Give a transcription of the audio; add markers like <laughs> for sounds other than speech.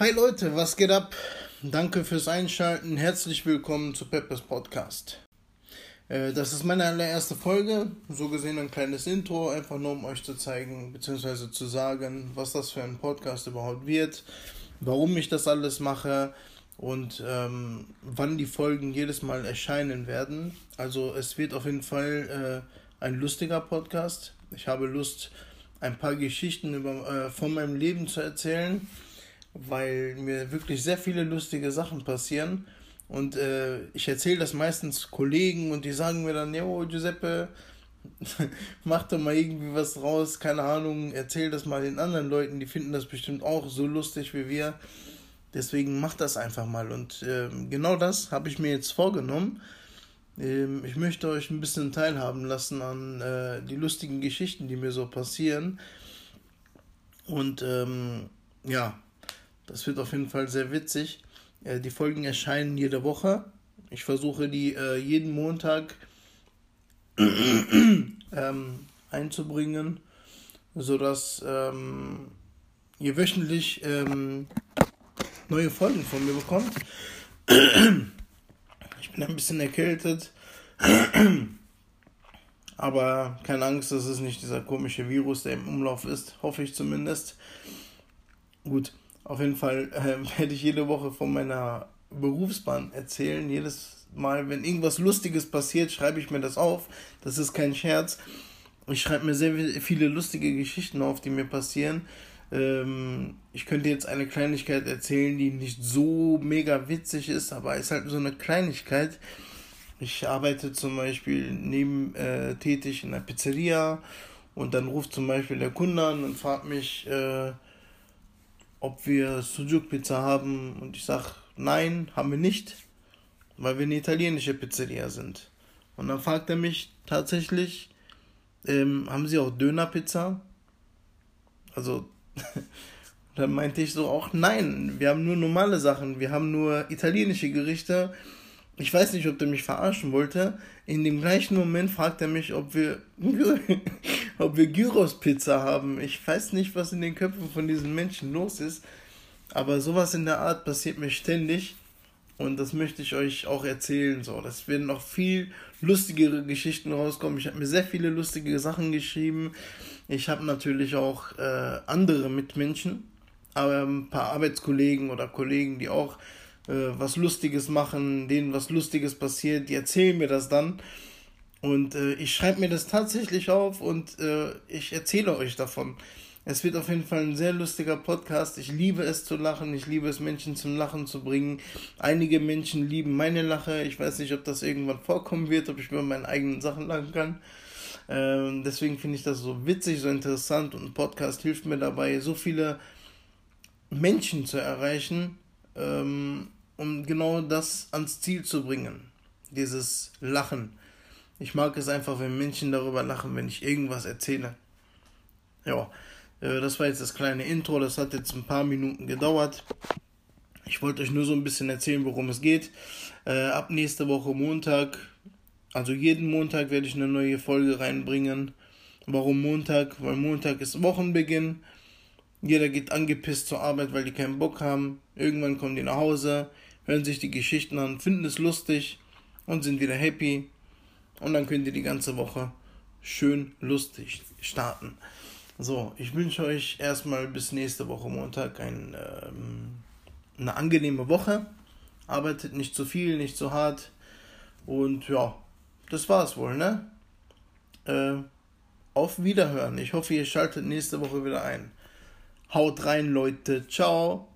Hi Leute, was geht ab? Danke fürs Einschalten. Herzlich willkommen zu Peppers Podcast. Äh, das ist meine allererste Folge. So gesehen ein kleines Intro, einfach nur um euch zu zeigen, beziehungsweise zu sagen, was das für ein Podcast überhaupt wird, warum ich das alles mache und ähm, wann die Folgen jedes Mal erscheinen werden. Also es wird auf jeden Fall äh, ein lustiger Podcast. Ich habe Lust, ein paar Geschichten über, äh, von meinem Leben zu erzählen weil mir wirklich sehr viele lustige Sachen passieren. Und äh, ich erzähle das meistens Kollegen und die sagen mir dann, jo, Giuseppe, <laughs> mach doch mal irgendwie was raus, keine Ahnung, erzähl das mal den anderen Leuten, die finden das bestimmt auch so lustig wie wir. Deswegen mach das einfach mal. Und äh, genau das habe ich mir jetzt vorgenommen. Ähm, ich möchte euch ein bisschen teilhaben lassen an äh, die lustigen Geschichten, die mir so passieren. Und ähm, ja, das wird auf jeden Fall sehr witzig. Äh, die Folgen erscheinen jede Woche. Ich versuche die äh, jeden Montag <clears throat> ähm, einzubringen, sodass ähm, ihr wöchentlich ähm, neue Folgen von mir bekommt. ich bin ein bisschen erkältet. Aber keine Angst, das ist nicht dieser komische Virus, der im Umlauf ist. Hoffe ich zumindest. Gut. Auf jeden Fall äh, <laughs> werde ich jede Woche von meiner Berufsbahn erzählen. Jedes Mal, wenn irgendwas Lustiges passiert, schreibe ich mir das auf. Das ist kein Scherz. Ich schreibe mir sehr viele lustige Geschichten auf, die mir passieren. Ähm, ich könnte jetzt eine Kleinigkeit erzählen, die nicht so mega witzig ist, aber ist halt so eine Kleinigkeit. Ich arbeite zum Beispiel neben äh, tätig in einer Pizzeria und dann ruft zum Beispiel der Kunde an und fragt mich, äh, ob wir Sujuk-Pizza haben und ich sage, nein, haben wir nicht, weil wir eine italienische Pizzeria sind. Und dann fragt er mich tatsächlich, ähm, haben Sie auch Döner-Pizza? Also, <laughs> dann meinte ich so auch, nein, wir haben nur normale Sachen, wir haben nur italienische Gerichte ich weiß nicht, ob der mich verarschen wollte. In dem gleichen Moment fragt er mich, ob wir, <laughs> ob wir Gyros-Pizza haben. Ich weiß nicht, was in den Köpfen von diesen Menschen los ist. Aber sowas in der Art passiert mir ständig. Und das möchte ich euch auch erzählen. So, das werden noch viel lustigere Geschichten rauskommen. Ich habe mir sehr viele lustige Sachen geschrieben. Ich habe natürlich auch äh, andere Mitmenschen, aber ein paar Arbeitskollegen oder Kollegen, die auch äh, was Lustiges machen, denen was Lustiges passiert, die erzählen mir das dann. Und äh, ich schreibe mir das tatsächlich auf und äh, ich erzähle euch davon. Es wird auf jeden Fall ein sehr lustiger Podcast. Ich liebe es zu lachen. Ich liebe es, Menschen zum Lachen zu bringen. Einige Menschen lieben meine Lache. Ich weiß nicht, ob das irgendwann vorkommen wird, ob ich mir meinen eigenen Sachen lachen kann. Ähm, deswegen finde ich das so witzig, so interessant und ein Podcast hilft mir dabei, so viele Menschen zu erreichen. Ähm, um genau das ans Ziel zu bringen. Dieses Lachen. Ich mag es einfach, wenn Menschen darüber lachen, wenn ich irgendwas erzähle. Ja, äh, das war jetzt das kleine Intro. Das hat jetzt ein paar Minuten gedauert. Ich wollte euch nur so ein bisschen erzählen, worum es geht. Äh, ab nächste Woche Montag, also jeden Montag werde ich eine neue Folge reinbringen. Warum Montag? Weil Montag ist Wochenbeginn. Jeder geht angepisst zur Arbeit, weil die keinen Bock haben. Irgendwann kommen die nach Hause hören sich die Geschichten an, finden es lustig und sind wieder happy. Und dann könnt ihr die ganze Woche schön lustig starten. So, ich wünsche euch erstmal bis nächste Woche Montag ein, ähm, eine angenehme Woche. Arbeitet nicht zu viel, nicht zu hart. Und ja, das war's wohl, ne? Äh, auf Wiederhören. Ich hoffe, ihr schaltet nächste Woche wieder ein. Haut rein, Leute. Ciao.